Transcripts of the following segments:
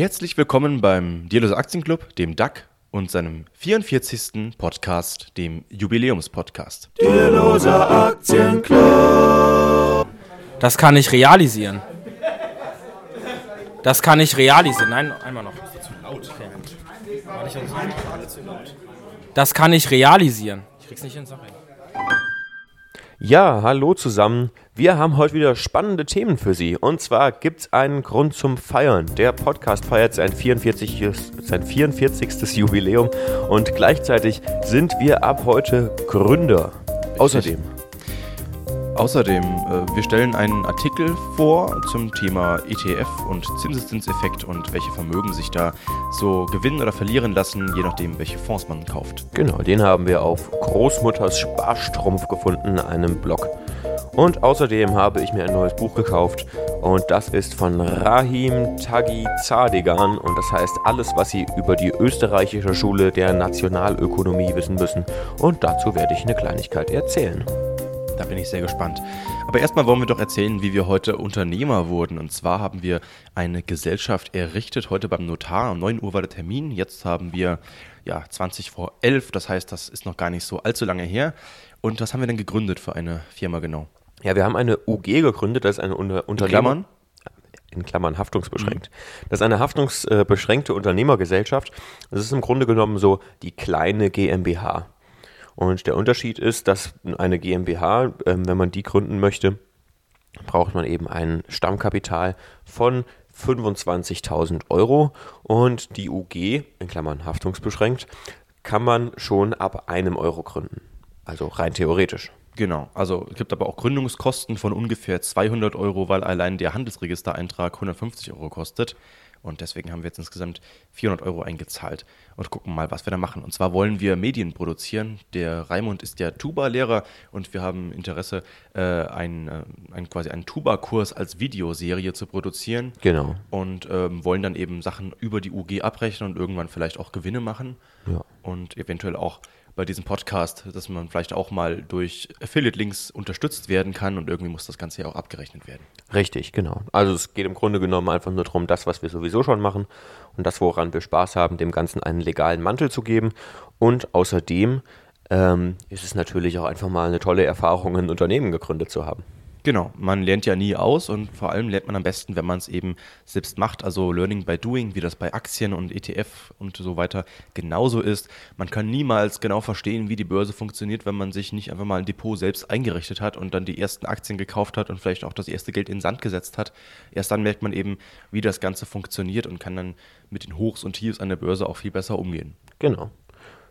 Herzlich willkommen beim Dierlose Aktienclub, dem DAC und seinem 44. Podcast, dem Jubiläumspodcast. Dierloser Aktienclub. Das kann ich realisieren. Das kann ich realisieren. Nein, einmal noch. Das kann ich realisieren. Ich krieg's nicht hin, ich. Ja, hallo zusammen. Wir haben heute wieder spannende Themen für Sie. Und zwar gibt es einen Grund zum Feiern. Der Podcast feiert sein 44. sein 44. Jubiläum und gleichzeitig sind wir ab heute Gründer. Außerdem Außerdem, äh, wir stellen einen Artikel vor zum Thema ETF und Zinseszinseffekt und welche Vermögen sich da so gewinnen oder verlieren lassen, je nachdem, welche Fonds man kauft. Genau, den haben wir auf Großmutters Sparstrumpf gefunden, einem Blog. Und außerdem habe ich mir ein neues Buch gekauft und das ist von Rahim Tagi Zadegan und das heißt alles, was Sie über die österreichische Schule der Nationalökonomie wissen müssen. Und dazu werde ich eine Kleinigkeit erzählen. Da bin ich sehr gespannt. Aber erstmal wollen wir doch erzählen, wie wir heute Unternehmer wurden. Und zwar haben wir eine Gesellschaft errichtet, heute beim Notar. Um 9 Uhr war der Termin. Jetzt haben wir ja 20 vor 11. Das heißt, das ist noch gar nicht so allzu lange her. Und was haben wir denn gegründet für eine Firma genau? Ja, wir haben eine UG gegründet, das ist eine Unter Unternehmer. Klammern? in Klammern haftungsbeschränkt. Das ist eine haftungsbeschränkte Unternehmergesellschaft. Das ist im Grunde genommen so die kleine GmbH. Und der Unterschied ist, dass eine GmbH, ähm, wenn man die gründen möchte, braucht man eben ein Stammkapital von 25.000 Euro und die UG, in Klammern haftungsbeschränkt, kann man schon ab einem Euro gründen. Also rein theoretisch. Genau, also es gibt aber auch Gründungskosten von ungefähr 200 Euro, weil allein der Handelsregistereintrag 150 Euro kostet. Und deswegen haben wir jetzt insgesamt 400 Euro eingezahlt und gucken mal, was wir da machen. Und zwar wollen wir Medien produzieren. Der Raimund ist ja Tuba-Lehrer und wir haben Interesse, äh, ein, äh, ein, quasi einen Tuba-Kurs als Videoserie zu produzieren. Genau. Und ähm, wollen dann eben Sachen über die UG abrechnen und irgendwann vielleicht auch Gewinne machen. Ja. Und eventuell auch bei diesem Podcast, dass man vielleicht auch mal durch Affiliate-Links unterstützt werden kann und irgendwie muss das Ganze ja auch abgerechnet werden. Richtig, genau. Also es geht im Grunde genommen einfach nur darum, das, was wir sowieso schon machen und das, woran wir Spaß haben, dem Ganzen einen legalen Mantel zu geben. Und außerdem ähm, ist es natürlich auch einfach mal eine tolle Erfahrung, ein Unternehmen gegründet zu haben. Genau, man lernt ja nie aus und vor allem lernt man am besten, wenn man es eben selbst macht, also Learning by Doing, wie das bei Aktien und ETF und so weiter genauso ist. Man kann niemals genau verstehen, wie die Börse funktioniert, wenn man sich nicht einfach mal ein Depot selbst eingerichtet hat und dann die ersten Aktien gekauft hat und vielleicht auch das erste Geld in den Sand gesetzt hat. Erst dann merkt man eben, wie das Ganze funktioniert und kann dann mit den Hochs und Tiefs an der Börse auch viel besser umgehen. Genau.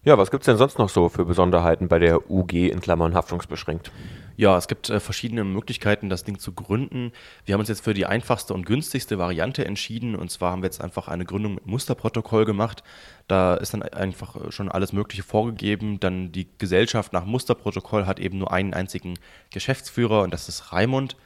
Ja, was gibt es denn sonst noch so für Besonderheiten bei der UG in Klammern haftungsbeschränkt? Ja, es gibt äh, verschiedene Möglichkeiten, das Ding zu gründen. Wir haben uns jetzt für die einfachste und günstigste Variante entschieden. Und zwar haben wir jetzt einfach eine Gründung mit Musterprotokoll gemacht. Da ist dann einfach äh, schon alles Mögliche vorgegeben. Dann die Gesellschaft nach Musterprotokoll hat eben nur einen einzigen Geschäftsführer und das ist Raimund,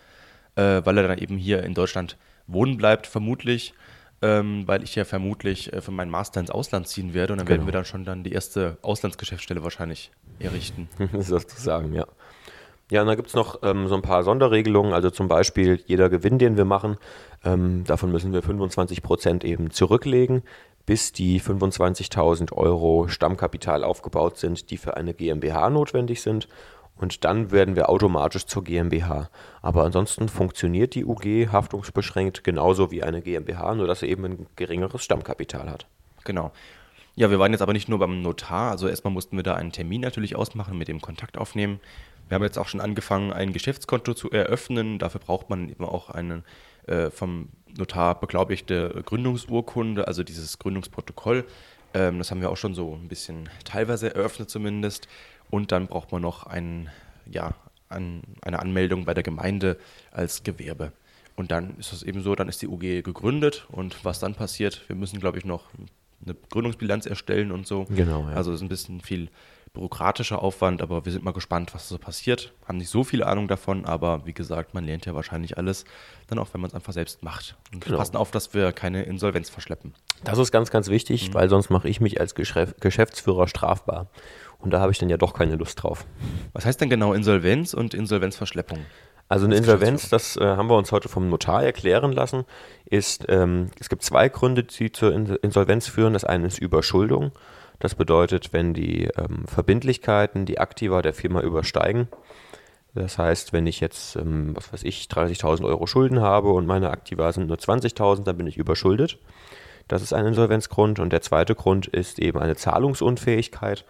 äh, weil er dann eben hier in Deutschland wohnen bleibt, vermutlich ähm, weil ich ja vermutlich äh, für meinen Master ins Ausland ziehen werde und dann genau. werden wir dann schon dann die erste Auslandsgeschäftsstelle wahrscheinlich errichten. Sozusagen, ja. Ja, und dann gibt es noch ähm, so ein paar Sonderregelungen, also zum Beispiel jeder Gewinn, den wir machen, ähm, davon müssen wir 25 Prozent eben zurücklegen, bis die 25.000 Euro Stammkapital aufgebaut sind, die für eine GmbH notwendig sind und dann werden wir automatisch zur GmbH. Aber ansonsten funktioniert die UG haftungsbeschränkt genauso wie eine GmbH, nur dass sie eben ein geringeres Stammkapital hat. Genau. Ja, wir waren jetzt aber nicht nur beim Notar, also erstmal mussten wir da einen Termin natürlich ausmachen, mit dem Kontakt aufnehmen. Wir haben jetzt auch schon angefangen, ein Geschäftskonto zu eröffnen. Dafür braucht man eben auch eine äh, vom Notar beglaubigte Gründungsurkunde, also dieses Gründungsprotokoll. Ähm, das haben wir auch schon so ein bisschen teilweise eröffnet zumindest. Und dann braucht man noch ein, ja, ein, eine Anmeldung bei der Gemeinde als Gewerbe. Und dann ist es eben so, dann ist die UG gegründet und was dann passiert, wir müssen, glaube ich, noch eine Gründungsbilanz erstellen und so. Genau. Ja. Also es ist ein bisschen viel bürokratischer Aufwand, aber wir sind mal gespannt, was so passiert. Haben nicht so viel Ahnung davon, aber wie gesagt, man lernt ja wahrscheinlich alles, dann auch wenn man es einfach selbst macht. Und genau. passen auf, dass wir keine Insolvenz verschleppen. Das ist ganz, ganz wichtig, mhm. weil sonst mache ich mich als Geschäftsführer strafbar. Und da habe ich dann ja doch keine Lust drauf. Was heißt denn genau Insolvenz und Insolvenzverschleppung? Also eine Insolvenz, das äh, haben wir uns heute vom Notar erklären lassen, ist, ähm, es gibt zwei Gründe, die zur In Insolvenz führen. Das eine ist Überschuldung. Das bedeutet, wenn die ähm, Verbindlichkeiten, die Aktiva der Firma übersteigen. Das heißt, wenn ich jetzt, ähm, was weiß ich, 30.000 Euro Schulden habe und meine Aktiva sind nur 20.000, dann bin ich überschuldet. Das ist ein Insolvenzgrund. Und der zweite Grund ist eben eine Zahlungsunfähigkeit.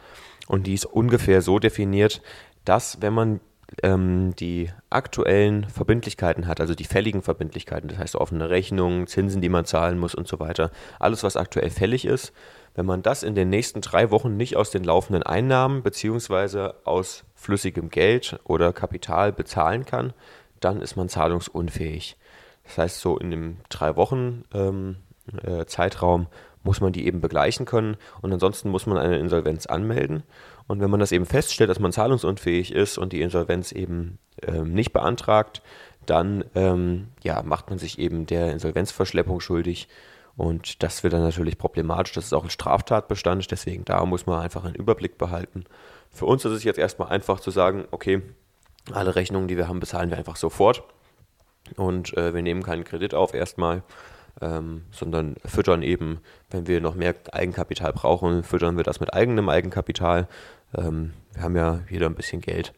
Und die ist ungefähr so definiert, dass wenn man ähm, die aktuellen Verbindlichkeiten hat, also die fälligen Verbindlichkeiten, das heißt offene Rechnungen, Zinsen, die man zahlen muss und so weiter, alles, was aktuell fällig ist, wenn man das in den nächsten drei Wochen nicht aus den laufenden Einnahmen beziehungsweise aus flüssigem Geld oder Kapital bezahlen kann, dann ist man zahlungsunfähig. Das heißt, so in dem drei Wochen ähm, äh, Zeitraum muss man die eben begleichen können und ansonsten muss man eine Insolvenz anmelden. Und wenn man das eben feststellt, dass man zahlungsunfähig ist und die Insolvenz eben ähm, nicht beantragt, dann ähm, ja, macht man sich eben der Insolvenzverschleppung schuldig. Und das wird dann natürlich problematisch. Das ist auch ein Straftatbestand, deswegen da muss man einfach einen Überblick behalten. Für uns ist es jetzt erstmal einfach zu sagen, okay, alle Rechnungen, die wir haben, bezahlen wir einfach sofort. Und äh, wir nehmen keinen Kredit auf erstmal ähm, sondern füttern eben, wenn wir noch mehr Eigenkapital brauchen, füttern wir das mit eigenem Eigenkapital. Ähm, wir haben ja jeder ein bisschen Geld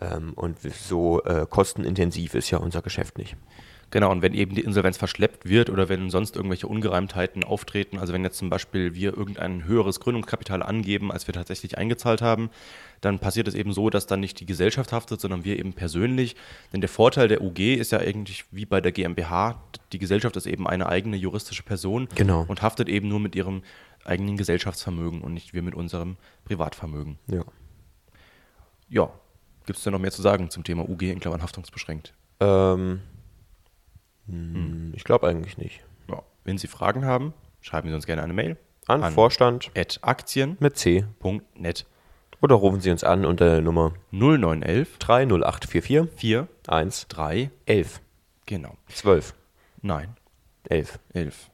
ähm, und so äh, kostenintensiv ist ja unser Geschäft nicht. Genau, und wenn eben die Insolvenz verschleppt wird oder wenn sonst irgendwelche Ungereimtheiten auftreten, also wenn jetzt zum Beispiel wir irgendein höheres Gründungskapital angeben, als wir tatsächlich eingezahlt haben, dann passiert es eben so, dass dann nicht die Gesellschaft haftet, sondern wir eben persönlich. Denn der Vorteil der UG ist ja eigentlich wie bei der GmbH, die Gesellschaft ist eben eine eigene juristische Person Genau. und haftet eben nur mit ihrem eigenen Gesellschaftsvermögen und nicht wir mit unserem Privatvermögen. Ja. Ja, gibt es denn noch mehr zu sagen zum Thema UG in Klammern haftungsbeschränkt? Ähm, hm. Ich glaube eigentlich nicht. Ja. Wenn Sie Fragen haben, schreiben Sie uns gerne eine Mail An, An- Vorstand at aktien.net mit C. Oder rufen Sie uns an unter der Nummer 0911 30844 4 1 3 11 genau. 12 Nein, 11. 11.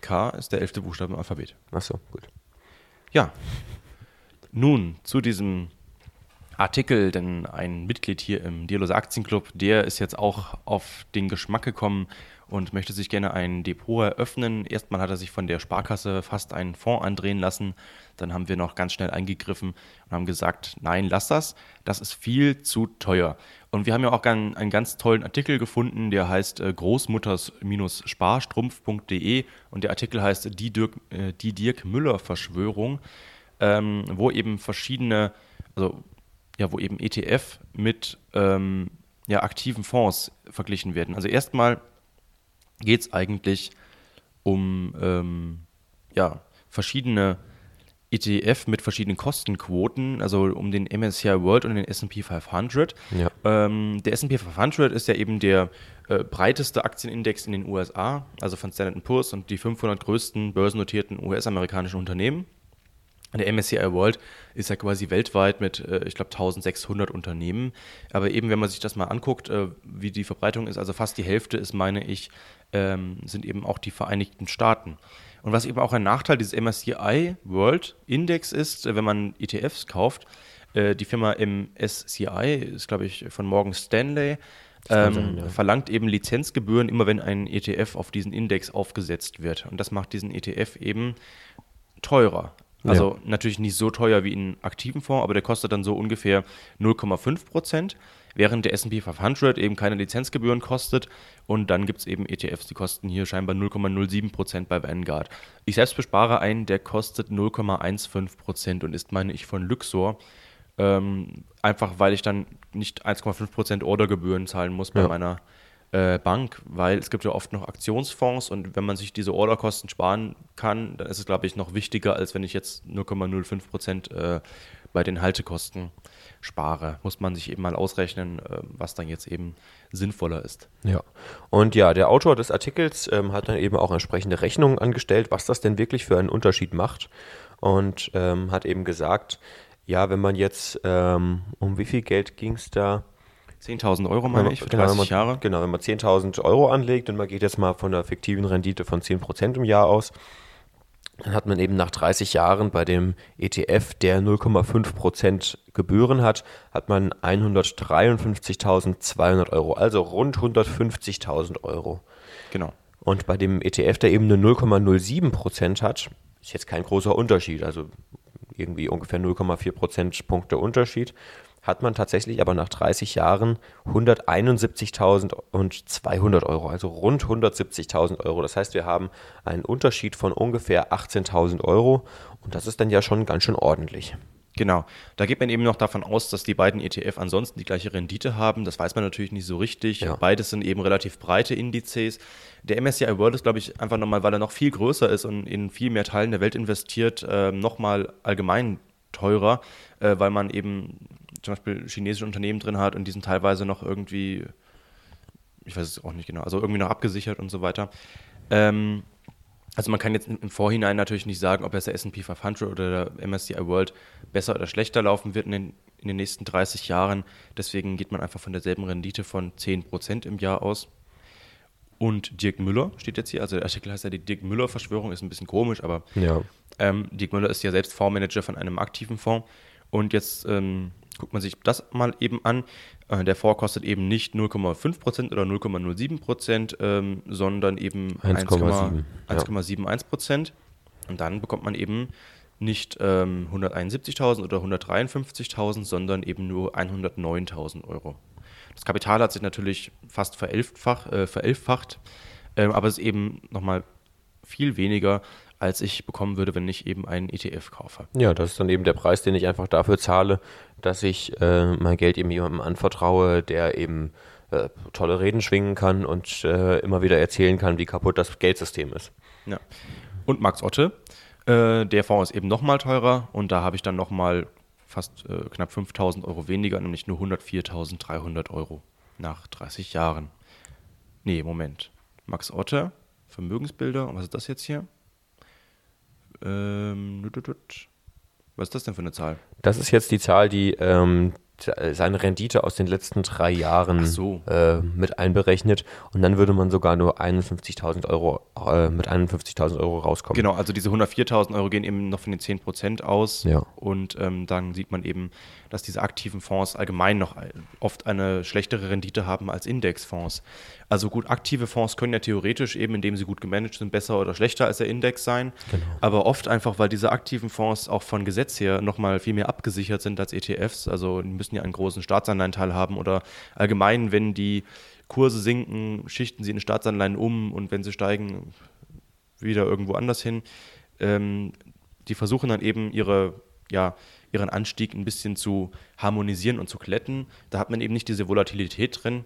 K ist der elfte Buchstabe im Alphabet. Achso, gut. Ja. Nun zu diesem Artikel, denn ein Mitglied hier im Dialose Aktienclub, der ist jetzt auch auf den Geschmack gekommen und möchte sich gerne ein Depot eröffnen. Erstmal hat er sich von der Sparkasse fast einen Fonds andrehen lassen. Dann haben wir noch ganz schnell eingegriffen und haben gesagt, nein, lass das. Das ist viel zu teuer. Und wir haben ja auch einen ganz tollen Artikel gefunden, der heißt äh, großmutters-sparstrumpf.de und der Artikel heißt Die Dirk, äh, die Dirk Müller Verschwörung, ähm, wo eben verschiedene, also ja, wo eben ETF mit ähm, ja, aktiven Fonds verglichen werden. Also erstmal geht es eigentlich um ähm, ja, verschiedene ETF mit verschiedenen Kostenquoten, also um den MSCI World und den S&P 500. Ja. Ähm, der S&P 500 ist ja eben der äh, breiteste Aktienindex in den USA, also von Standard Poor's und die 500 größten börsennotierten US-amerikanischen Unternehmen. Der MSCI World ist ja quasi weltweit mit, äh, ich glaube, 1600 Unternehmen. Aber eben, wenn man sich das mal anguckt, äh, wie die Verbreitung ist, also fast die Hälfte ist, meine ich, ähm, sind eben auch die Vereinigten Staaten. Und was eben auch ein Nachteil dieses MSCI World Index ist, äh, wenn man ETFs kauft, die Firma MSCI ist, glaube ich, von Morgan Stanley, ähm, sein, ja. verlangt eben Lizenzgebühren, immer wenn ein ETF auf diesen Index aufgesetzt wird. Und das macht diesen ETF eben teurer. Also natürlich nicht so teuer wie in aktiven Fonds, aber der kostet dann so ungefähr 0,5 Prozent, während der S&P 500 eben keine Lizenzgebühren kostet. Und dann gibt es eben ETFs, die kosten hier scheinbar 0,07 Prozent bei Vanguard. Ich selbst bespare einen, der kostet 0,15 Prozent und ist, meine ich, von Luxor. Ähm, einfach weil ich dann nicht 1,5 Prozent Ordergebühren zahlen muss bei Ja. meiner äh, Bank, weil es gibt ja oft noch Aktionsfonds und wenn man sich diese Orderkosten sparen kann, dann ist es, glaube ich, noch wichtiger, als wenn ich jetzt 0,05 Prozent äh, bei den Haltekosten spare. Muss man sich eben mal ausrechnen, äh, was dann jetzt eben sinnvoller ist. Ja. Und ja, der Autor des Artikels ähm, hat dann eben auch entsprechende Rechnungen angestellt, was das denn wirklich für einen Unterschied macht. Und ähm, hat eben gesagt, ja, wenn man jetzt, ähm, um wie viel Geld ging es da? 10.000 Euro, meine man- ich, für genau, wenn 30 man, Jahre. Genau, wenn man 10.000 Euro anlegt und man geht jetzt mal von einer fiktiven Rendite von 10% im Jahr aus, dann hat man eben nach 30 Jahren bei dem ETF, der 0,5% Gebühren hat, hat man 153.200 Euro, also rund 150.000 Euro. Genau. Und bei dem ETF, der eben eine 0,07% hat, ist jetzt kein großer Unterschied, also irgendwie ungefähr 0,4 Prozentpunkte Unterschied, hat man tatsächlich aber nach 30 Jahren 171.200 Euro, also rund 170.000 Euro. Das heißt, wir haben einen Unterschied von ungefähr 18.000 Euro und das ist dann ja schon ganz schön ordentlich. Genau. Da geht man eben noch davon aus, dass die beiden ETF ansonsten die gleiche Rendite haben. Das weiß man natürlich nicht so richtig. Ja. Beides sind eben relativ breite Indizes. Der MSCI World ist, glaube ich, einfach nochmal, weil er noch viel größer ist und in viel mehr Teilen der Welt investiert, äh, nochmal allgemein teurer, äh, weil man eben zum Beispiel chinesische Unternehmen drin hat und die sind teilweise noch irgendwie, ich weiß es auch nicht genau, also irgendwie noch abgesichert und so weiter. Ähm, also man kann jetzt im Vorhinein natürlich nicht sagen, ob jetzt der S&P 500 oder der MSCI World besser oder schlechter laufen wird in den, in den nächsten 30 Jahren. Deswegen geht man einfach von derselben Rendite von 10% im Jahr aus. Und Dirk Müller steht jetzt hier, also der Artikel heißt ja die Dirk Müller-Verschwörung, ist ein bisschen komisch, aber ja. ähm, Dirk Müller ist ja selbst Fondsmanager von einem aktiven Fonds. Und jetzt ähm, guckt man sich das mal eben an. Äh, der Fonds kostet eben nicht 0,5% oder 0,07%, ähm, sondern eben 1,71%. Ja. Und dann bekommt man eben nicht ähm, 171.000 oder 153.000, sondern eben nur 109.000 Euro. Das Kapital hat sich natürlich fast verelffach, äh, verelffacht, äh, aber es ist eben nochmal viel weniger, als ich bekommen würde, wenn ich eben einen ETF kaufe. Ja, das ist dann eben der Preis, den ich einfach dafür zahle, dass ich äh, mein Geld eben jemandem anvertraue, der eben äh, tolle Reden schwingen kann und äh, immer wieder erzählen kann, wie kaputt das Geldsystem ist. Ja. Und Max Otte, äh, der Fonds ist eben nochmal teurer und da habe ich dann nochmal fast äh, knapp 5000 Euro weniger, nämlich nur 104.300 Euro nach 30 Jahren. Nee, Moment. Max Otte, Vermögensbilder, und was ist das jetzt hier? Ähm, was ist das denn für eine Zahl? Das ist jetzt die Zahl, die ähm, seine Rendite aus den letzten drei Jahren so. äh, mit einberechnet und dann würde man sogar nur 51.000 Euro äh, mit 51.000 Euro rauskommen. Genau, also diese 104.000 Euro gehen eben noch von den 10 Prozent aus ja. und ähm, dann sieht man eben, dass diese aktiven Fonds allgemein noch oft eine schlechtere Rendite haben als Indexfonds. Also gut, aktive Fonds können ja theoretisch eben, indem sie gut gemanagt sind, besser oder schlechter als der Index sein. Genau. Aber oft einfach, weil diese aktiven Fonds auch von Gesetz her nochmal viel mehr abgesichert sind als ETFs. Also die müssen ja einen großen Staatsanleihenteil haben oder allgemein, wenn die Kurse sinken, schichten sie in Staatsanleihen um und wenn sie steigen, wieder irgendwo anders hin. Ähm, die versuchen dann eben ihre, ja, ihren Anstieg ein bisschen zu harmonisieren und zu kletten. Da hat man eben nicht diese Volatilität drin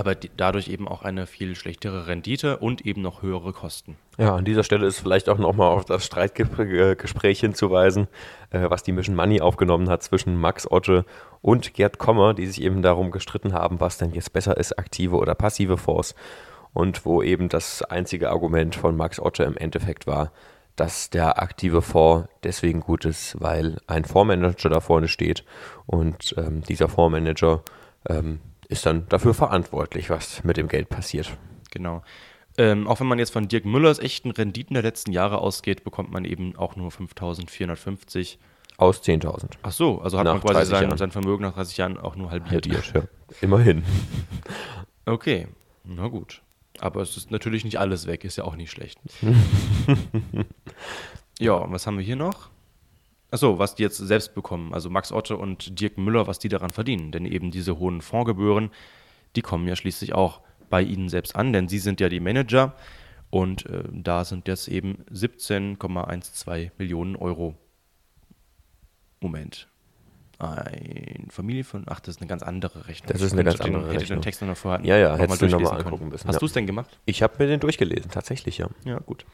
aber dadurch eben auch eine viel schlechtere Rendite und eben noch höhere Kosten. Ja, an dieser Stelle ist vielleicht auch nochmal auf das Streitgespräch hinzuweisen, äh, was die Mission Money aufgenommen hat zwischen Max Otte und Gerd Kommer, die sich eben darum gestritten haben, was denn jetzt besser ist, aktive oder passive Fonds. Und wo eben das einzige Argument von Max Otte im Endeffekt war, dass der aktive Fonds deswegen gut ist, weil ein Fondsmanager da vorne steht und ähm, dieser Fondsmanager ähm, ist dann dafür verantwortlich, was mit dem Geld passiert. Genau. Ähm, auch wenn man jetzt von Dirk Müllers echten Renditen der letzten Jahre ausgeht, bekommt man eben auch nur 5.450. Aus 10.000. Ach so, also hat nach man quasi sein, sein, Vermögen nach 30 Jahren auch nur halbiert. halbiert ja. Immerhin. Okay, na gut. Aber es ist natürlich nicht alles weg, ist ja auch nicht schlecht. ja, und was haben wir hier noch? Achso, was die jetzt selbst bekommen, also Max Otte und Dirk Müller, was die daran verdienen. Denn eben diese hohen Fondsgebühren, die kommen ja schließlich auch bei ihnen selbst an, denn sie sind ja die Manager und äh, da sind jetzt eben 17,12 Millionen Euro. Moment. Eine Familie von, ach, das ist eine ganz andere Rechnung. Das ist eine ganz andere Rechnung. Hätte den Text noch vorher Ja, ja, hättest du nochmal angucken müssen. Hast ja. du es denn gemacht? Ich habe mir den durchgelesen, tatsächlich, ja. Ja, gut.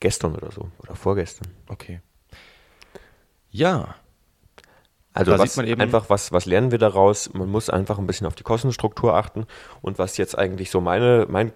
Gestern oder so, oder vorgestern. Okay. Ja. Also was, einfach, was, was lernen wir daraus? Man muss einfach ein bisschen auf die Kostenstruktur achten. Und was jetzt eigentlich so meine, mein,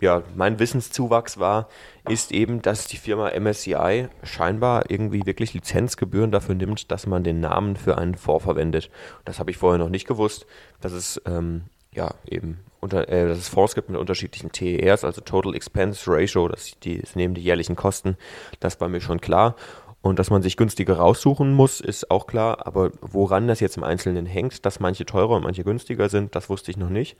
ja, mein Wissenszuwachs war, ist eben, dass die Firma MSCI scheinbar irgendwie wirklich Lizenzgebühren dafür nimmt, dass man den Namen für einen Fonds verwendet. Das habe ich vorher noch nicht gewusst, dass es ähm, ja, eben unter, äh, dass es Fonds gibt mit unterschiedlichen TERs, also Total Expense Ratio, das, die, das nehmen die jährlichen Kosten, das war mir schon klar. Und dass man sich günstiger raussuchen muss, ist auch klar. Aber woran das jetzt im Einzelnen hängt, dass manche teurer und manche günstiger sind, das wusste ich noch nicht.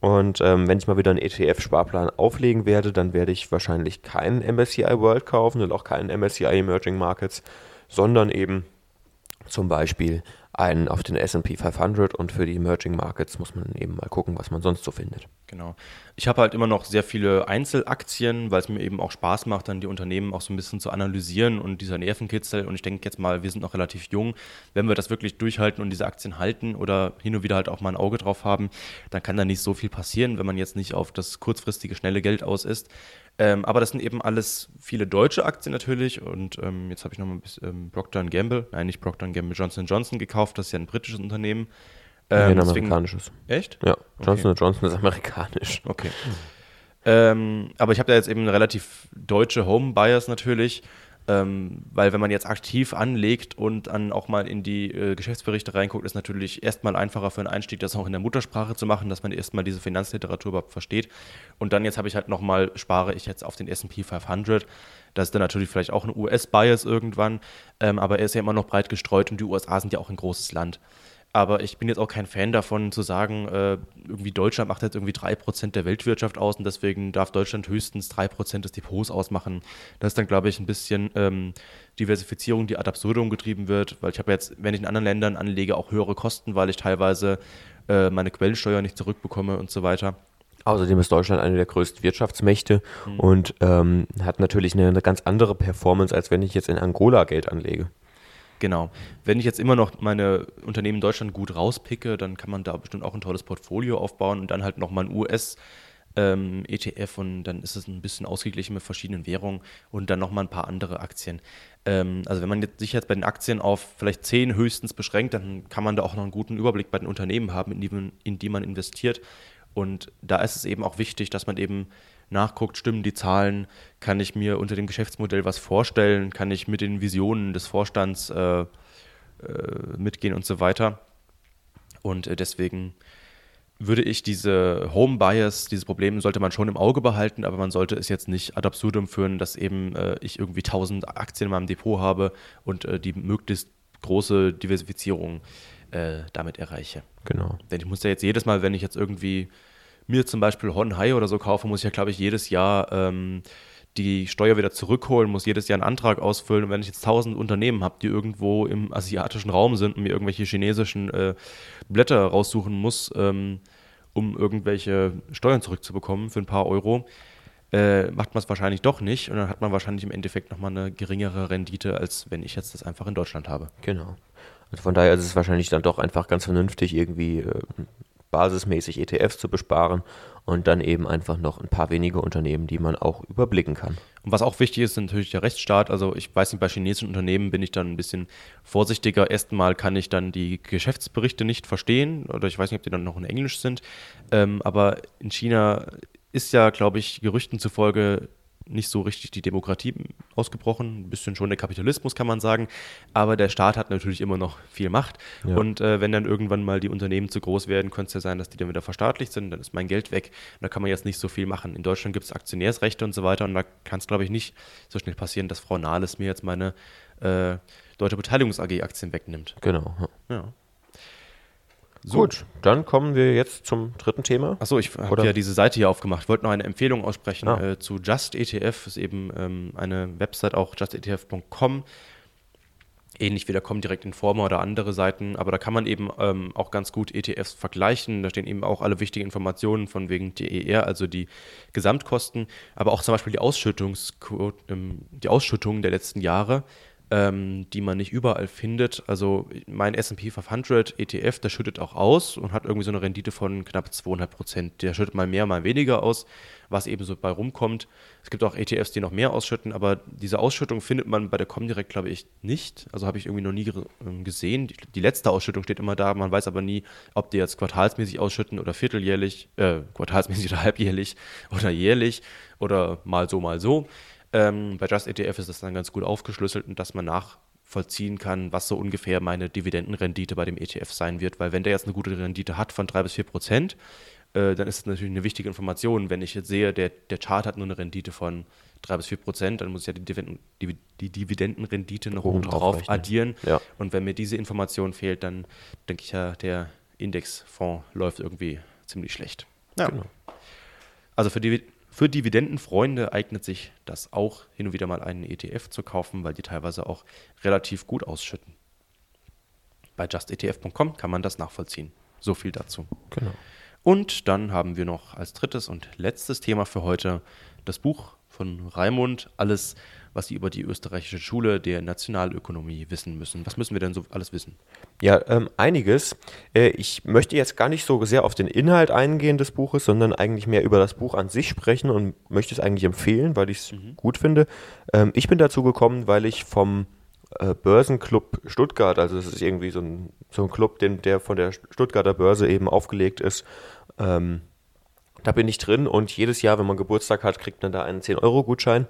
Und ähm, wenn ich mal wieder einen ETF-Sparplan auflegen werde, dann werde ich wahrscheinlich keinen MSCI World kaufen und auch keinen MSCI Emerging Markets, sondern eben zum Beispiel einen auf den SP 500 und für die Emerging Markets muss man eben mal gucken, was man sonst so findet. Genau. Ich habe halt immer noch sehr viele Einzelaktien, weil es mir eben auch Spaß macht, dann die Unternehmen auch so ein bisschen zu analysieren und dieser Nervenkitzel. Und ich denke jetzt mal, wir sind noch relativ jung. Wenn wir das wirklich durchhalten und diese Aktien halten oder hin und wieder halt auch mal ein Auge drauf haben, dann kann da nicht so viel passieren, wenn man jetzt nicht auf das kurzfristige, schnelle Geld aus ist. Ähm, aber das sind eben alles viele deutsche Aktien natürlich. Und ähm, jetzt habe ich noch mal ein bisschen ähm, Procter Gamble, nein, nicht Procter Gamble, Johnson Johnson gekauft. Das ist ja ein britisches Unternehmen. Ähm, ein amerikanisches. Echt? Ja, Johnson okay. Johnson ist amerikanisch. Okay. Ähm, aber ich habe da jetzt eben eine relativ deutsche Home Bias natürlich. Ähm, weil wenn man jetzt aktiv anlegt und dann auch mal in die äh, Geschäftsberichte reinguckt, ist natürlich erstmal einfacher für einen Einstieg, das auch in der Muttersprache zu machen, dass man erstmal diese Finanzliteratur überhaupt versteht. Und dann jetzt habe ich halt nochmal, spare ich jetzt auf den S&P 500. Das ist dann natürlich vielleicht auch ein US-Bias irgendwann, ähm, aber er ist ja immer noch breit gestreut und die USA sind ja auch ein großes Land. Aber ich bin jetzt auch kein Fan davon zu sagen, äh, irgendwie Deutschland macht jetzt irgendwie 3% der Weltwirtschaft aus und deswegen darf Deutschland höchstens 3% des Depots ausmachen. Das ist dann, glaube ich, ein bisschen ähm, Diversifizierung, die ad absurdum getrieben wird, weil ich habe jetzt, wenn ich in anderen Ländern anlege, auch höhere Kosten, weil ich teilweise äh, meine Quellensteuer nicht zurückbekomme und so weiter. Außerdem ist Deutschland eine der größten Wirtschaftsmächte mhm. und ähm, hat natürlich eine, eine ganz andere Performance, als wenn ich jetzt in Angola Geld anlege. Genau. Wenn ich jetzt immer noch meine Unternehmen in Deutschland gut rauspicke, dann kann man da bestimmt auch ein tolles Portfolio aufbauen und dann halt nochmal ein US- ähm, ETF und dann ist es ein bisschen ausgeglichen mit verschiedenen Währungen und dann nochmal ein paar andere Aktien. Ähm, also wenn man jetzt, sich jetzt bei den Aktien auf vielleicht zehn höchstens beschränkt, dann kann man da auch noch einen guten Überblick bei den Unternehmen haben, in die man, in die man investiert. Und da ist es eben auch wichtig, dass man eben nachguckt, stimmen die Zahlen, kann ich mir unter dem Geschäftsmodell was vorstellen, kann ich mit den Visionen des Vorstands äh, äh, mitgehen und so weiter. Und äh, deswegen würde ich diese Home Bias, dieses Problem sollte man schon im Auge behalten, aber man sollte es jetzt nicht ad absurdum führen, dass eben äh, ich irgendwie 1000 Aktien in meinem Depot habe und äh, die möglichst große Diversifizierung äh, damit erreiche. Genau. Denn ich muss ja jetzt jedes Mal, wenn ich jetzt irgendwie mir zum Beispiel Honhai oder so kaufe, muss ich ja, glaube ich, jedes Jahr ähm, die Steuer wieder zurückholen, muss jedes Jahr einen Antrag ausfüllen. Und wenn ich jetzt tausend Unternehmen habe, die irgendwo im asiatischen Raum sind und mir irgendwelche chinesischen äh, Blätter raussuchen muss, ähm, um irgendwelche Steuern zurückzubekommen für ein paar Euro, äh, macht man es wahrscheinlich doch nicht. Und dann hat man wahrscheinlich im Endeffekt nochmal eine geringere Rendite, als wenn ich jetzt das einfach in Deutschland habe. Genau. Also von daher ist es wahrscheinlich dann doch einfach ganz vernünftig, irgendwie äh, basismäßig ETFs zu besparen und dann eben einfach noch ein paar wenige Unternehmen, die man auch überblicken kann. Und was auch wichtig ist, ist natürlich der Rechtsstaat. Also ich weiß nicht, bei chinesischen Unternehmen bin ich dann ein bisschen vorsichtiger. Erstmal kann ich dann die Geschäftsberichte nicht verstehen oder ich weiß nicht, ob die dann noch in Englisch sind. Ähm, aber in China ist ja, glaube ich, Gerüchten zufolge nicht so richtig die Demokratie ausgebrochen, ein bisschen schon der Kapitalismus kann man sagen, aber der Staat hat natürlich immer noch viel Macht ja. und äh, wenn dann irgendwann mal die Unternehmen zu groß werden, könnte es ja sein, dass die dann wieder verstaatlicht sind, dann ist mein Geld weg und da kann man jetzt nicht so viel machen. In Deutschland gibt es Aktionärsrechte und so weiter und da kann es glaube ich nicht so schnell passieren, dass Frau Nahles mir jetzt meine äh, Deutsche Beteiligungs AG Aktien wegnimmt. Genau. Ja. So. Gut, dann kommen wir jetzt zum dritten Thema. Achso, ich habe ja diese Seite hier aufgemacht. Ich wollte noch eine Empfehlung aussprechen ah. äh, zu Just ETF. Ist eben ähm, eine Website, auch justetf.com. Ähnlich wie der Comdirect Informer oder andere Seiten. Aber da kann man eben ähm, auch ganz gut ETFs vergleichen. Da stehen eben auch alle wichtigen Informationen von wegen DER, also die Gesamtkosten, aber auch zum Beispiel die, Ausschüttungsquote, ähm, die Ausschüttungen der letzten Jahre ähm, die man nicht überall findet. Also mein SP 500 ETF, der schüttet auch aus und hat irgendwie so eine Rendite von knapp 200 Prozent. Der schüttet mal mehr, mal weniger aus, was eben so bei rumkommt. Es gibt auch ETFs, die noch mehr ausschütten, aber diese Ausschüttung findet man bei der Comdirect, glaube ich, nicht. Also habe ich irgendwie noch nie ähm, gesehen. Die, die, letzte Ausschüttung steht immer da, man weiß aber nie, ob die jetzt quartalsmäßig ausschütten oder vierteljährlich, äh, quartalsmäßig oder halbjährlich oder jährlich oder mal so, mal so. Ähm, bei Just ETF ist das dann ganz gut aufgeschlüsselt und dass man nach vollziehen kann, was so ungefähr meine Dividendenrendite bei dem ETF sein wird. Weil wenn der jetzt eine gute Rendite hat von 3 bis 4 Prozent, äh, dann ist das natürlich eine wichtige Information. Wenn ich jetzt sehe, der, der Chart hat nur eine Rendite von 3 bis 4 Prozent, dann muss ich ja die, Dividenden, die, die Dividendenrendite noch oben drauf rechnen. addieren. Ja. Und wenn mir diese Information fehlt, dann denke ich ja, der Indexfonds läuft irgendwie ziemlich schlecht. Ja. Genau. Also für, die, für Dividendenfreunde eignet sich das auch, hin und wieder mal einen ETF zu kaufen, weil die teilweise auch relativ gut ausschütten. Bei justetf.com kann man das nachvollziehen. So viel dazu. Genau. Und dann haben wir noch als drittes und letztes Thema für heute das Buch von Raimund, alles, was Sie über die österreichische Schule der Nationalökonomie wissen müssen. Was müssen wir denn so alles wissen? Ja, ähm, einiges. Äh, ich möchte jetzt gar nicht so sehr auf den Inhalt eingehen des Buches, sondern eigentlich mehr über das Buch an sich sprechen und möchte es eigentlich empfehlen, weil ich es gut finde. Ähm, ich bin dazu gekommen, weil ich vom äh, Börsenclub Stuttgart, also das ist irgendwie so ein, so ein Club, den, der von der Stuttgarter Börse eben aufgelegt ist, ähm, da bin ich drin und jedes Jahr, wenn man Geburtstag hat, kriegt man da einen 10-Euro-Gutschein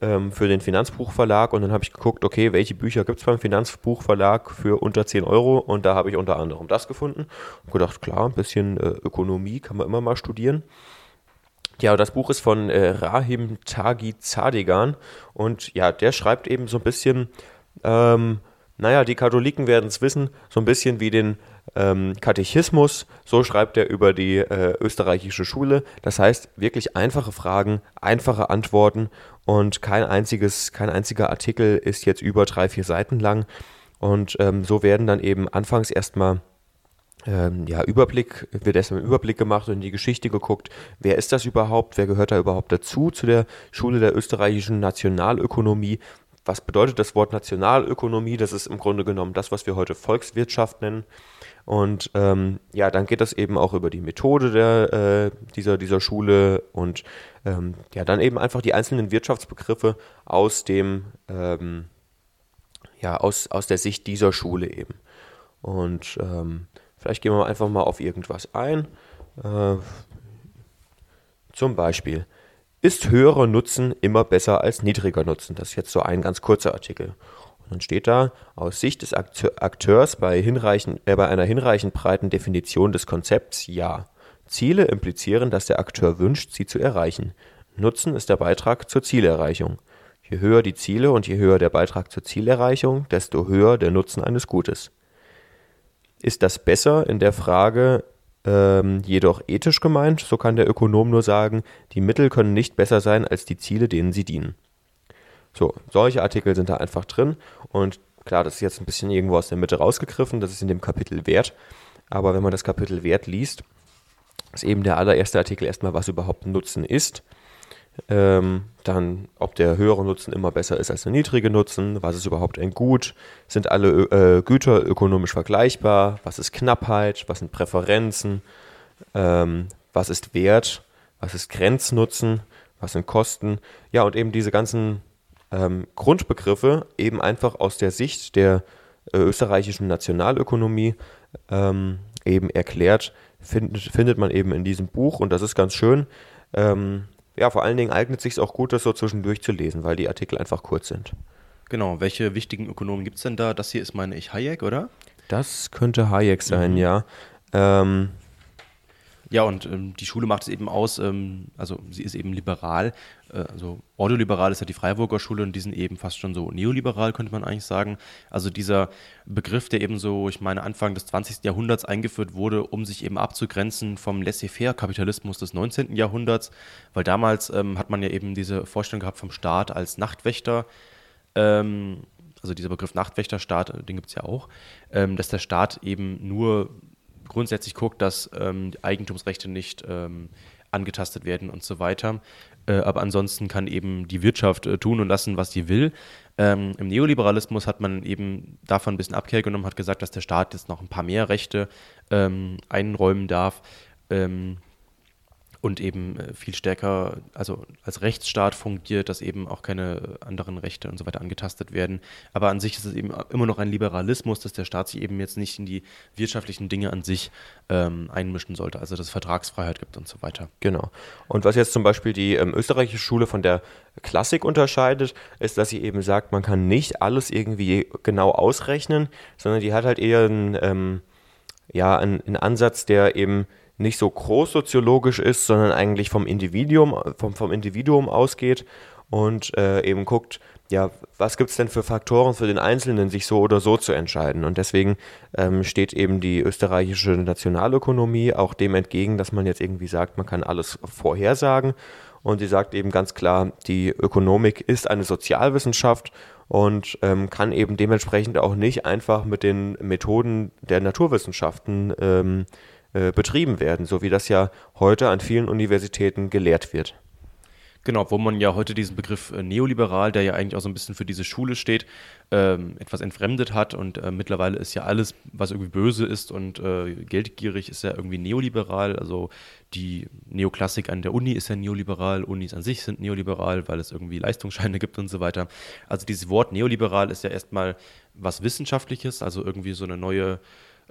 ähm, für den Finanzbuchverlag und dann habe ich geguckt, okay, welche Bücher gibt es beim Finanzbuchverlag für unter 10 Euro und da habe ich unter anderem das gefunden und gedacht, klar, ein bisschen äh, Ökonomie kann man immer mal studieren. Ja, das Buch ist von äh, Rahim Tagi Zadegan und ja, der schreibt eben so ein bisschen, ähm, naja, die Katholiken werden es wissen, so ein bisschen wie den ähm, Katechismus, so schreibt er über die äh, österreichische Schule. Das heißt, wirklich einfache Fragen, einfache Antworten und kein einziges, kein einziger Artikel ist jetzt über drei, vier Seiten lang. Und ähm, so werden dann eben anfangs erstmal ähm, ja, Überblick, wird erstmal ein Überblick gemacht und in die Geschichte geguckt, wer ist das überhaupt, wer gehört da überhaupt dazu, zu der Schule der österreichischen Nationalökonomie. Was bedeutet das Wort Nationalökonomie? Das ist im Grunde genommen das, was wir heute Volkswirtschaft nennen. Und ähm, ja, dann geht das eben auch über die Methode der, äh, dieser, dieser Schule und ähm, ja, dann eben einfach die einzelnen Wirtschaftsbegriffe aus dem, ähm, ja, aus, aus der Sicht dieser Schule eben. Und ähm, vielleicht gehen wir einfach mal auf irgendwas ein. Äh, zum Beispiel, ist höherer Nutzen immer besser als niedriger Nutzen? Das ist jetzt so ein ganz kurzer Artikel. Dann steht da, aus Sicht des Akteurs bei, hinreichend, äh, bei einer hinreichend breiten Definition des Konzepts ja. Ziele implizieren, dass der Akteur wünscht, sie zu erreichen. Nutzen ist der Beitrag zur Zielerreichung. Je höher die Ziele und je höher der Beitrag zur Zielerreichung, desto höher der Nutzen eines Gutes. Ist das besser in der Frage ähm, jedoch ethisch gemeint, so kann der Ökonom nur sagen, die Mittel können nicht besser sein als die Ziele, denen sie dienen. So, solche Artikel sind da einfach drin. Und klar, das ist jetzt ein bisschen irgendwo aus der Mitte rausgegriffen, das ist in dem Kapitel Wert, aber wenn man das Kapitel Wert liest, ist eben der allererste Artikel erstmal, was überhaupt Nutzen ist. Ähm, dann, ob der höhere Nutzen immer besser ist als der niedrige Nutzen, was ist überhaupt ein Gut, sind alle äh, Güter ökonomisch vergleichbar, was ist Knappheit, was sind Präferenzen, ähm, was ist Wert, was ist Grenznutzen, was sind Kosten, ja und eben diese ganzen ähm, Grundbegriffe eben einfach aus der Sicht der äh, österreichischen Nationalökonomie ähm, eben erklärt, find, findet man eben in diesem Buch und das ist ganz schön. Ähm, ja, vor allen Dingen eignet sich auch gut, das so zwischendurch zu lesen, weil die Artikel einfach kurz sind. Genau, welche wichtigen Ökonomen gibt es denn da? Das hier ist, meine ich, Hayek, oder? Das könnte Hayek sein, ja. Ähm, Ja, und ähm, die Schule macht es eben aus, ähm, also sie ist eben liberal, also ordoliberal ist ja die Freiburger Schule und die sind eben fast schon so neoliberal, könnte man eigentlich sagen. Also dieser Begriff, der eben so, ich meine, Anfang des 20. Jahrhunderts eingeführt wurde, um sich eben abzugrenzen vom Laissez-faire-Kapitalismus des 19. Jahrhunderts, weil damals ähm, hat man ja eben diese Vorstellung gehabt vom Staat als Nachtwächter, ähm, also dieser Begriff Nachtwächterstaat, äh, den gibt es ja auch, ähm, dass der Staat eben nur grundsätzlich guckt, dass ähm, Eigentumsrechte nicht ähm, angetastet werden und so weiter. Äh, aber ansonsten kann eben die Wirtschaft äh, tun und lassen, was sie will. Ähm, Im Neoliberalismus hat man eben davon ein bisschen Abkehr genommen, hat gesagt, dass der Staat jetzt noch ein paar mehr Rechte ähm, einräumen darf. Ähm, und eben äh, viel stärker, also als Rechtsstaat fungiert, dass eben auch keine anderen Rechte und so weiter angetastet werden. Aber an sich ist es eben immer noch ein Liberalismus, dass der Staat sich eben jetzt nicht in die wirtschaftlichen Dinge an sich ähm, einmischen sollte, also dass es Vertragsfreiheit gibt und so weiter. Genau. Und was jetzt zum Beispiel die ähm, österreichische Schule von der Klassik unterscheidet, ist, dass sie eben sagt, man kann nicht alles irgendwie genau ausrechnen, sondern die hat halt eher einen, ähm, ja, einen, einen Ansatz, der eben nicht so großsoziologisch ist, sondern eigentlich vom Individuum, vom, vom Individuum ausgeht und äh, eben guckt, ja, was gibt es denn für Faktoren für den Einzelnen, sich so oder so zu entscheiden? Und deswegen ähm, steht eben die österreichische Nationalökonomie auch dem entgegen, dass man jetzt irgendwie sagt, man kann alles vorhersagen. Und sie sagt eben ganz klar, die Ökonomik ist eine Sozialwissenschaft und ähm, kann eben dementsprechend auch nicht einfach mit den Methoden der Naturwissenschaften ähm, äh, betrieben werden, so wie das ja heute an vielen Universitäten gelehrt wird. Genau, wo man ja heute diesen Begriff äh, neoliberal, der ja eigentlich auch so ein bisschen für diese Schule steht, ähm, etwas entfremdet hat und äh, mittlerweile ist ja alles, was irgendwie böse ist und äh, geldgierig, ist ja irgendwie neoliberal. Also die Neoklassik an der Uni ist ja neoliberal, Unis an sich sind neoliberal, weil es irgendwie Leistungsscheine gibt und so weiter. Also dieses Wort neoliberal ist ja erstmal was Wissenschaftliches, also irgendwie so eine neue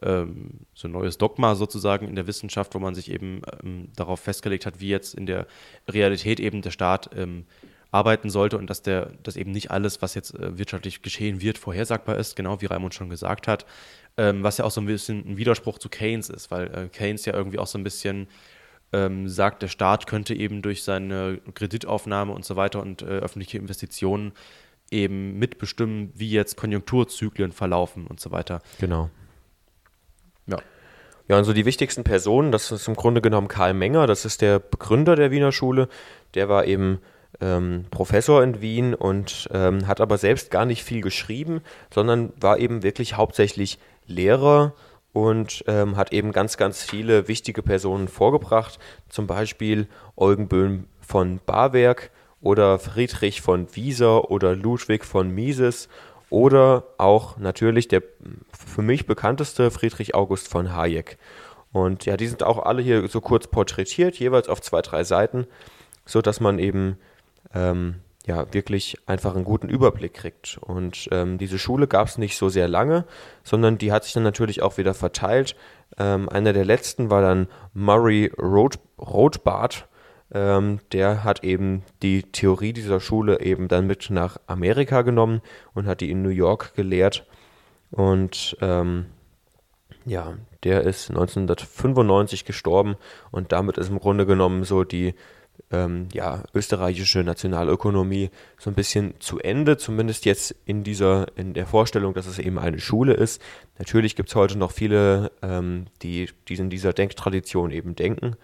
ähm, so ein neues Dogma sozusagen in der Wissenschaft, wo man sich eben ähm, darauf festgelegt hat, wie jetzt in der Realität eben der Staat ähm, arbeiten sollte und dass der, dass eben nicht alles, was jetzt äh, wirtschaftlich geschehen wird, vorhersagbar ist, genau wie Raimund schon gesagt hat, ähm, was ja auch so ein bisschen ein Widerspruch zu Keynes ist, weil äh, Keynes ja irgendwie auch so ein bisschen ähm, sagt, der Staat könnte eben durch seine Kreditaufnahme und so weiter und äh, öffentliche Investitionen eben mitbestimmen, wie jetzt Konjunkturzyklen verlaufen und so weiter. Genau. Ja. Und so die wichtigsten Personen, das ist im Grunde genommen Karl Menger, das ist der Begründer der Wiener Schule. Der war eben ähm, Professor in Wien und ähm, hat aber selbst gar nicht viel geschrieben, sondern war eben wirklich hauptsächlich Lehrer und ähm, hat eben ganz, ganz viele wichtige Personen vorgebracht. Zum Beispiel Eugen Böhm von Barwerk oder Friedrich von Wieser oder Ludwig von Mises oder auch natürlich der für mich bekannteste Friedrich August von Hayek. Und ja, die sind auch alle hier so kurz porträtiert, jeweils auf zwei, drei Seiten, sodass man eben ähm, ja wirklich einfach einen guten Überblick kriegt. Und ähm, diese Schule gab es nicht so sehr lange, sondern die hat sich dann natürlich auch wieder verteilt. Ähm, einer der letzten war dann Murray Roth Rothbard ähm, der hat eben die Theorie dieser Schule eben dann mit nach Amerika genommen und hat die in New York gelehrt. Und ähm, ja, der ist 1995 gestorben und damit ist im Grunde genommen so die ähm, ja, österreichische Nationalökonomie so ein bisschen zu Ende, zumindest jetzt in dieser, in der Vorstellung, dass es eben eine Schule ist. Natürlich gibt es heute noch viele, ähm, die, die in dieser Denktradition eben denken.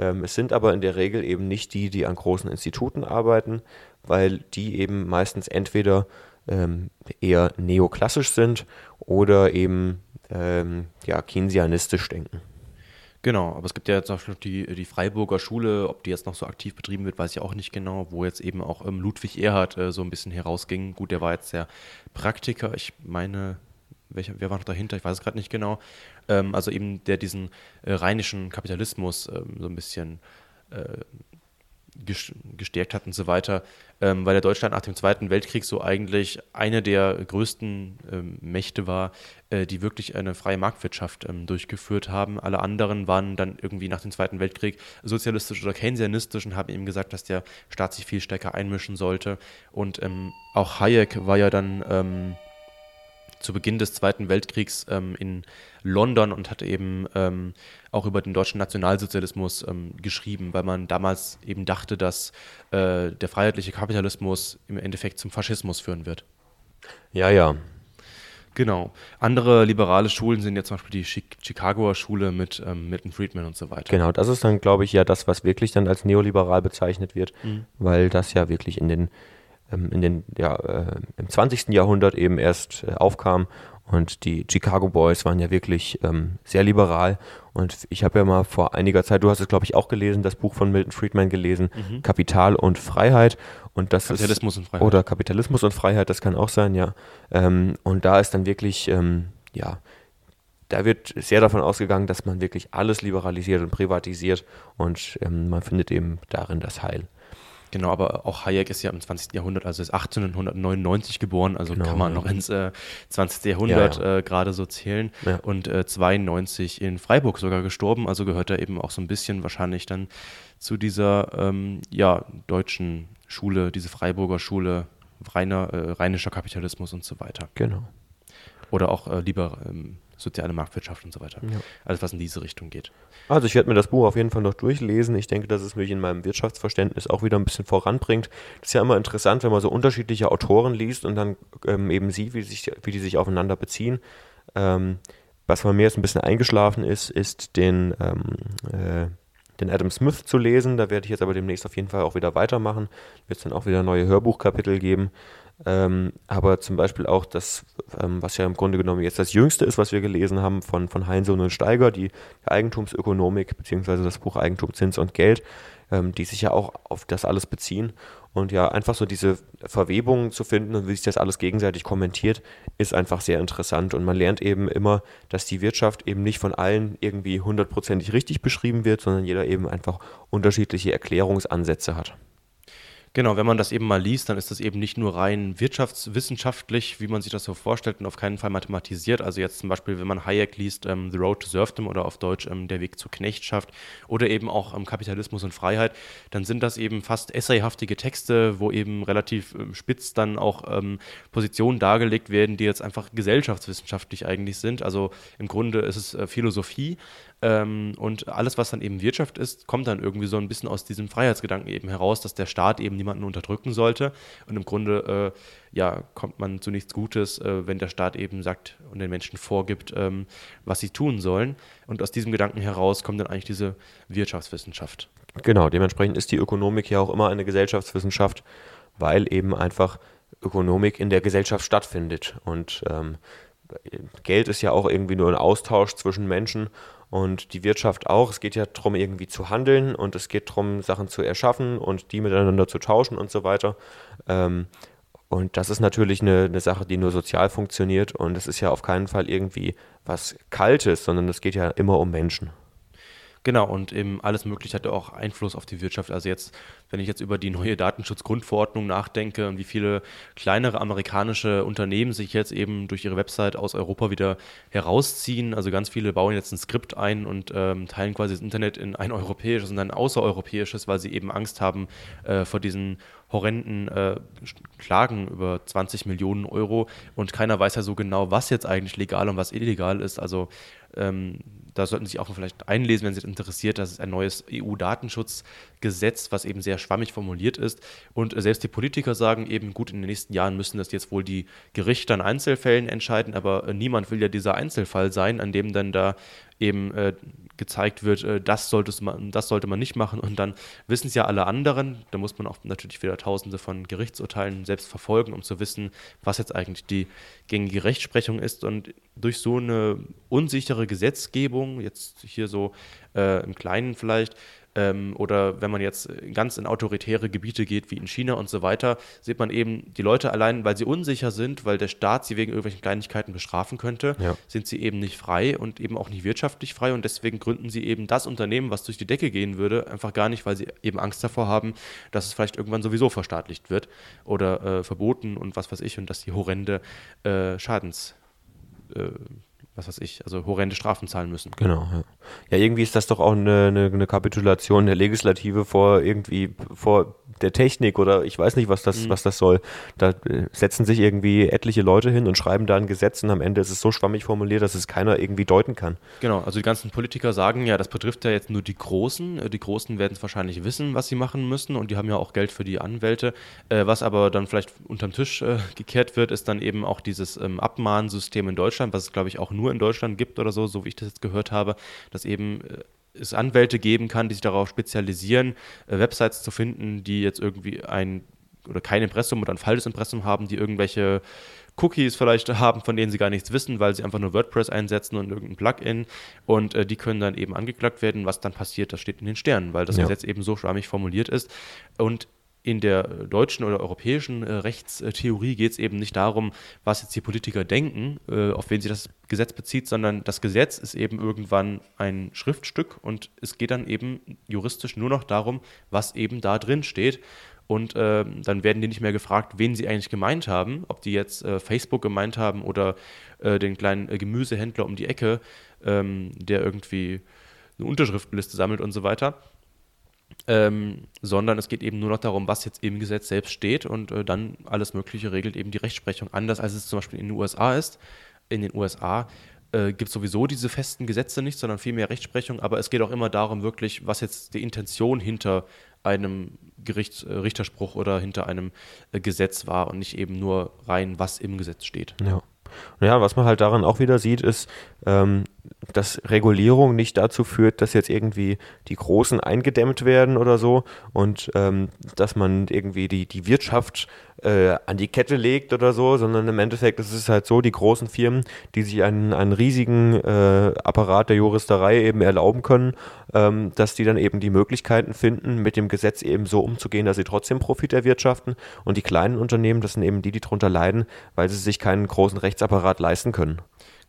Ähm, es sind aber in der Regel eben nicht die, die an großen Instituten arbeiten, weil die eben meistens entweder ähm, eher neoklassisch sind oder eben ähm, ja, keynesianistisch denken. Genau, aber es gibt ja jetzt auch die, die Freiburger Schule, ob die jetzt noch so aktiv betrieben wird, weiß ich auch nicht genau, wo jetzt eben auch ähm, Ludwig Erhard äh, so ein bisschen herausging. Gut, der war jetzt der Praktiker, ich meine, welcher, wer war noch dahinter? Ich weiß es gerade nicht genau. Ähm, also eben der diesen äh, rheinischen Kapitalismus ähm, so ein bisschen äh, gestärkt hat und so weiter, ähm, weil der Deutschland nach dem Zweiten Weltkrieg so eigentlich eine der größten ähm, Mächte war, äh, die wirklich eine freie Marktwirtschaft ähm, durchgeführt haben. Alle anderen waren dann irgendwie nach dem Zweiten Weltkrieg sozialistisch oder keynesianistisch und haben eben gesagt, dass der Staat sich viel stärker einmischen sollte. Und ähm, auch Hayek war ja dann ähm, zu Beginn des Zweiten Weltkriegs ähm, in London und hat eben ähm, auch über den deutschen Nationalsozialismus ähm, geschrieben, weil man damals eben dachte, dass äh, der freiheitliche Kapitalismus im Endeffekt zum Faschismus führen wird. Ja, ja. Genau. Andere liberale Schulen sind ja zum Beispiel die Chicagoer Schule mit ähm, Milton Friedman und so weiter. Genau, das ist dann, glaube ich, ja das, was wirklich dann als neoliberal bezeichnet wird, mhm. weil das ja wirklich in den in den, ja, äh, im 20. Jahrhundert eben erst äh, aufkam. Und die Chicago Boys waren ja wirklich ähm, sehr liberal. Und ich habe ja mal vor einiger Zeit, du hast es glaube ich auch gelesen, das Buch von Milton Friedman gelesen, mhm. Kapital und Freiheit. Und das Kapitalismus ist, und Freiheit. Oder Kapitalismus und Freiheit, das kann auch sein, ja. Ähm, und da ist dann wirklich, ähm, ja, da wird sehr davon ausgegangen, dass man wirklich alles liberalisiert und privatisiert und ähm, man findet eben darin das Heil. Genau, aber auch Hayek ist ja im 20. Jahrhundert, also ist 1899 geboren, also Genau, kann man ja. noch ins äh, 20. Jahrhundert Ja, Äh, gerade so zählen Ja. und äh, 92 in Freiburg sogar gestorben, also gehört er eben auch so ein bisschen wahrscheinlich dann zu dieser ähm, ja, deutschen Schule, diese Freiburger Schule, reiner, äh, rheinischer Kapitalismus und so weiter. Genau. Oder auch äh, lieber ähm, soziale Marktwirtschaft und so weiter. Ja. Alles, was in diese Richtung geht. Also ich werde mir das Buch auf jeden Fall noch durchlesen. Ich denke, dass es mich in meinem Wirtschaftsverständnis auch wieder ein bisschen voranbringt. Das ist ja immer interessant, wenn man so unterschiedliche Autoren liest und dann ähm, eben sieht, wie, sich, wie die sich aufeinander beziehen. Ähm, was bei mir jetzt ein bisschen eingeschlafen ist, ist den, ähm, äh, den Adam Smith zu lesen. Da werde ich jetzt aber demnächst auf jeden Fall auch wieder weitermachen. Wird es dann auch wieder neue Hörbuchkapitel geben. Ähm, aber zum Beispiel auch das, ähm, was ja im Grunde genommen jetzt das Jüngste ist, was wir gelesen haben von, von Heinsohn und Steiger, die Eigentumsökonomik, beziehungsweise das Buch Eigentum, Zins und Geld, ähm, die sich ja auch auf das alles beziehen. Und ja, einfach so diese Verwebungen zu finden und wie sich das alles gegenseitig kommentiert, ist einfach sehr interessant. Und man lernt eben immer, dass die Wirtschaft eben nicht von allen irgendwie hundertprozentig richtig beschrieben wird, sondern jeder eben einfach unterschiedliche Erklärungsansätze hat. Genau, wenn man das eben mal liest, dann ist das eben nicht nur rein wirtschaftswissenschaftlich, wie man sich das so vorstellt und auf keinen Fall mathematisiert. Also jetzt zum Beispiel, wenn man Hayek liest, ähm, The Road to Serfdom oder auf Deutsch ähm, Der Weg zur Knechtschaft oder eben auch ähm, Kapitalismus und Freiheit, dann sind das eben fast essayhaftige Texte, wo eben relativ ähm, spitz dann auch ähm, Positionen dargelegt werden, die jetzt einfach gesellschaftswissenschaftlich eigentlich sind. Also im Grunde ist es äh, Philosophie, ähm, und alles, was dann eben Wirtschaft ist, kommt dann irgendwie so ein bisschen aus diesem Freiheitsgedanken eben heraus, dass der Staat eben niemanden unterdrücken sollte. Und im Grunde, äh, ja, kommt man zu nichts Gutes, äh, wenn der Staat eben sagt und den Menschen vorgibt, ähm, was sie tun sollen. Und aus diesem Gedanken heraus kommt dann eigentlich diese Wirtschaftswissenschaft. Genau, dementsprechend ist die Ökonomik ja auch immer eine Gesellschaftswissenschaft, weil eben einfach Ökonomik in der Gesellschaft stattfindet. Und ähm, Geld ist ja auch irgendwie nur ein Austausch zwischen Menschen und die Wirtschaft auch. Es geht ja darum, irgendwie zu handeln und es geht darum, Sachen zu erschaffen und die miteinander zu tauschen und so weiter. Ähm, und das ist natürlich eine, eine Sache, die nur sozial funktioniert und es ist ja auf keinen Fall irgendwie was Kaltes, sondern es geht ja immer um Menschen. Genau, und eben alles Mögliche hat ja auch Einfluss auf die Wirtschaft. Also jetzt, wenn ich jetzt über die neue Datenschutzgrundverordnung nachdenke und wie viele kleinere amerikanische Unternehmen sich jetzt eben durch ihre Website aus Europa wieder herausziehen. Also ganz viele bauen jetzt ein Skript ein und ähm, teilen quasi das Internet in ein europäisches und ein außereuropäisches, weil sie eben Angst haben äh, vor diesen horrenden äh, Klagen über 20 Millionen Euro und keiner weiß ja so genau, was jetzt eigentlich legal und was illegal ist. Also ähm, da sollten Sie sich auch vielleicht einlesen, wenn Sie das interessiert. Das ist ein neues EU-Datenschutzgesetz, was eben sehr schwammig formuliert ist. Und äh, selbst die Politiker sagen eben, gut, in den nächsten Jahren müssen das jetzt wohl die Gerichte an Einzelfällen entscheiden, aber äh, niemand will ja dieser Einzelfall sein, an dem dann da eben äh, gezeigt wird, äh, das, sollte man, das sollte man nicht machen. Und dann wissen es ja alle anderen. Da muss man auch natürlich wieder tausende von Gerichtsurteilen selbst verfolgen, um zu wissen, was jetzt eigentlich die gängige Rechtsprechung ist. Und durch so eine unsichere Gesetzgebung, jetzt hier so äh, im Kleinen vielleicht, ähm, oder wenn man jetzt ganz in autoritäre Gebiete geht, wie in China und so weiter, sieht man eben, die Leute allein, weil sie unsicher sind, weil der Staat sie wegen irgendwelchen Kleinigkeiten bestrafen könnte, Ja. sind sie eben nicht frei und eben auch nicht wirtschaftlich frei und deswegen gründen sie eben das Unternehmen, was durch die Decke gehen würde, einfach gar nicht, weil sie eben Angst davor haben, dass es vielleicht irgendwann sowieso verstaatlicht wird oder äh, verboten und was weiß ich und dass die horrende äh, Schadens, äh, was weiß ich, also horrende Strafen zahlen müssen. Genau, ja. Ja, irgendwie ist das doch auch eine, eine, eine Kapitulation der Legislative vor irgendwie vor der Technik oder ich weiß nicht, was das, was das soll. Da äh, setzen sich irgendwie etliche Leute hin und schreiben da ein Gesetz und am Ende ist es so schwammig formuliert, dass es keiner irgendwie deuten kann. Genau, also die ganzen Politiker sagen ja, das betrifft ja jetzt nur die Großen. Äh, Die Großen werden es wahrscheinlich wissen, was sie machen müssen und die haben ja auch Geld für die Anwälte. Äh, was aber dann vielleicht unterm Tisch gekehrt wird, ist dann eben auch dieses ähm, Abmahnsystem in Deutschland, was es glaube ich auch nur in Deutschland gibt oder so, so wie ich das jetzt gehört habe, dass eben äh, es Anwälte geben kann, die sich darauf spezialisieren, äh, Websites zu finden, die jetzt irgendwie ein oder kein Impressum oder ein falsches Impressum haben, die irgendwelche Cookies vielleicht haben, von denen sie gar nichts wissen, weil sie einfach nur WordPress einsetzen und irgendein Plugin und äh, die können dann eben angeklagt werden. Was dann passiert, das steht in den Sternen, weil das Ja. Gesetz eben so schwammig formuliert ist. Und in der deutschen oder europäischen äh, Rechtstheorie geht es eben nicht darum, was jetzt die Politiker denken, äh, auf wen sich das Gesetz bezieht, sondern das Gesetz ist eben irgendwann ein Schriftstück und es geht dann eben juristisch nur noch darum, was eben da drin steht. Und äh, dann werden die nicht mehr gefragt, wen sie eigentlich gemeint haben, ob die jetzt äh, Facebook gemeint haben oder äh, den kleinen äh, Gemüsehändler um die Ecke, ähm, der irgendwie eine Unterschriftenliste sammelt und so weiter ähm, sondern es geht eben nur noch darum, was jetzt im Gesetz selbst steht und äh, dann alles Mögliche regelt eben die Rechtsprechung anders, als es zum Beispiel in den USA ist. In den USA äh, gibt es sowieso diese festen Gesetze nicht, sondern viel mehr Rechtsprechung, aber es geht auch immer darum, wirklich, was jetzt die Intention hinter einem Gerichts, äh, Richterspruch oder hinter einem äh, Gesetz war und nicht eben nur rein, was im Gesetz steht. Ja. Ja, was man halt daran auch wieder sieht, ist, ähm, dass Regulierung nicht dazu führt, dass jetzt irgendwie die Großen eingedämmt werden oder so und ähm, dass man irgendwie die, die Wirtschaft äh, an die Kette legt oder so, sondern im Endeffekt ist es halt so, die großen Firmen, die sich einen, einen riesigen äh, Apparat der Juristerei eben erlauben können, ähm, dass die dann eben die Möglichkeiten finden, mit dem Gesetz eben so umzugehen, dass sie trotzdem Profit erwirtschaften und die kleinen Unternehmen, das sind eben die, die darunter leiden, weil sie sich keinen großen Rechtsapparat leisten können.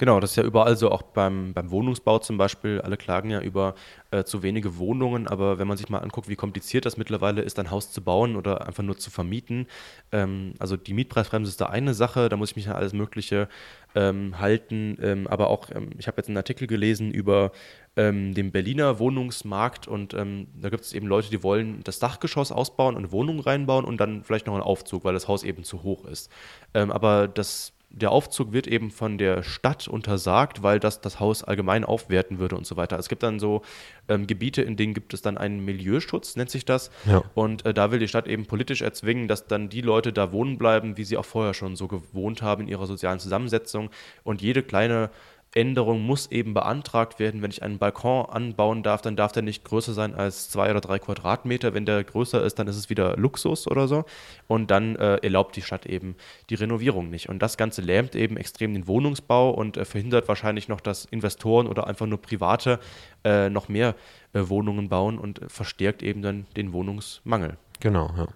Genau, das ist ja überall so, auch beim, beim Wohnungsbau zum Beispiel. Alle klagen ja über äh, zu wenige Wohnungen, aber wenn man sich mal anguckt, wie kompliziert das mittlerweile ist, ein Haus zu bauen oder einfach nur zu vermieten. Ähm, also die Mietpreisbremse ist da eine Sache, da muss ich mich an alles Mögliche ähm, halten. Ähm, aber auch, ähm, ich habe jetzt einen Artikel gelesen über ähm, den Berliner Wohnungsmarkt und ähm, da gibt es eben Leute, die wollen das Dachgeschoss ausbauen und eine Wohnung reinbauen und dann vielleicht noch einen Aufzug, weil das Haus eben zu hoch ist. aber das der Aufzug wird eben von der Stadt untersagt, weil das das Haus allgemein aufwerten würde und so weiter. Es gibt dann so ähm, Gebiete, in denen gibt es dann einen Milieuschutz, nennt sich das. Ja. Und äh, da will die Stadt eben politisch erzwingen, dass dann die Leute da wohnen bleiben, wie sie auch vorher schon so gewohnt haben in ihrer sozialen Zusammensetzung. Und jede kleine Änderung muss eben beantragt werden. Wenn ich einen Balkon anbauen darf, dann darf der nicht größer sein als zwei oder drei Quadratmeter. Wenn der größer ist, dann ist es wieder Luxus oder so. Und dann äh, erlaubt die Stadt eben die Renovierung nicht. Und das Ganze lähmt eben extrem den Wohnungsbau und äh, verhindert wahrscheinlich noch, dass Investoren oder einfach nur Private äh, noch mehr äh, Wohnungen bauen und verstärkt eben dann den Wohnungsmangel. Genau, ja.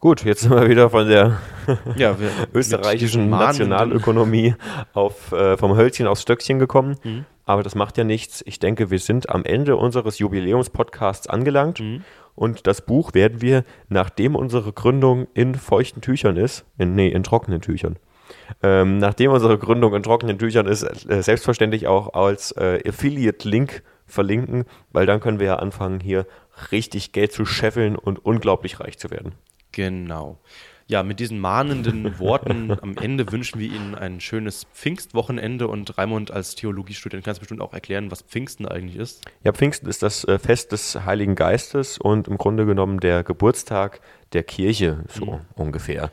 Gut, jetzt sind wir wieder von der ja, wir, österreichischen Nationalökonomie auf, äh, vom Hölzchen aufs Stöckchen gekommen. Mhm. Aber das macht ja nichts. Ich denke, wir sind am Ende unseres Jubiläumspodcasts angelangt. Mhm. Und das Buch werden wir, nachdem unsere Gründung in feuchten Tüchern ist, in, nee, in trockenen Tüchern, ähm, nachdem unsere Gründung in trockenen Tüchern ist, äh, selbstverständlich auch als äh, Affiliate-Link verlinken, weil dann können wir ja anfangen, hier richtig Geld zu scheffeln und unglaublich reich zu werden. Genau. Ja, mit diesen mahnenden Worten am Ende wünschen wir Ihnen ein schönes Pfingstwochenende und Raimund als Theologiestudent kannst bestimmt auch erklären, was Pfingsten eigentlich ist. Ja, Pfingsten ist das äh, Fest des Heiligen Geistes und im Grunde genommen der Geburtstag der Kirche, so mhm. ungefähr.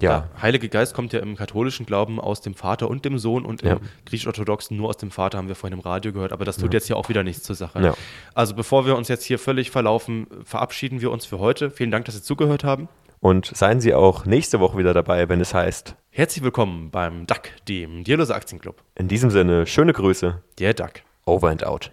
Ja. Der Heilige Geist kommt ja im katholischen Glauben aus dem Vater und dem Sohn und im griechisch-orthodoxen nur aus dem Vater, haben wir vorhin im Radio gehört, aber das tut ja. jetzt ja auch wieder nichts zur Sache. Ja. Also bevor wir uns jetzt hier völlig verlaufen, verabschieden wir uns für heute. Vielen Dank, dass Sie zugehört haben. Und seien Sie auch nächste Woche wieder dabei, wenn es heißt. Herzlich willkommen beim DAC, dem Dialose Aktienclub. In diesem Sinne, schöne Grüße. Der DAC. Over and out.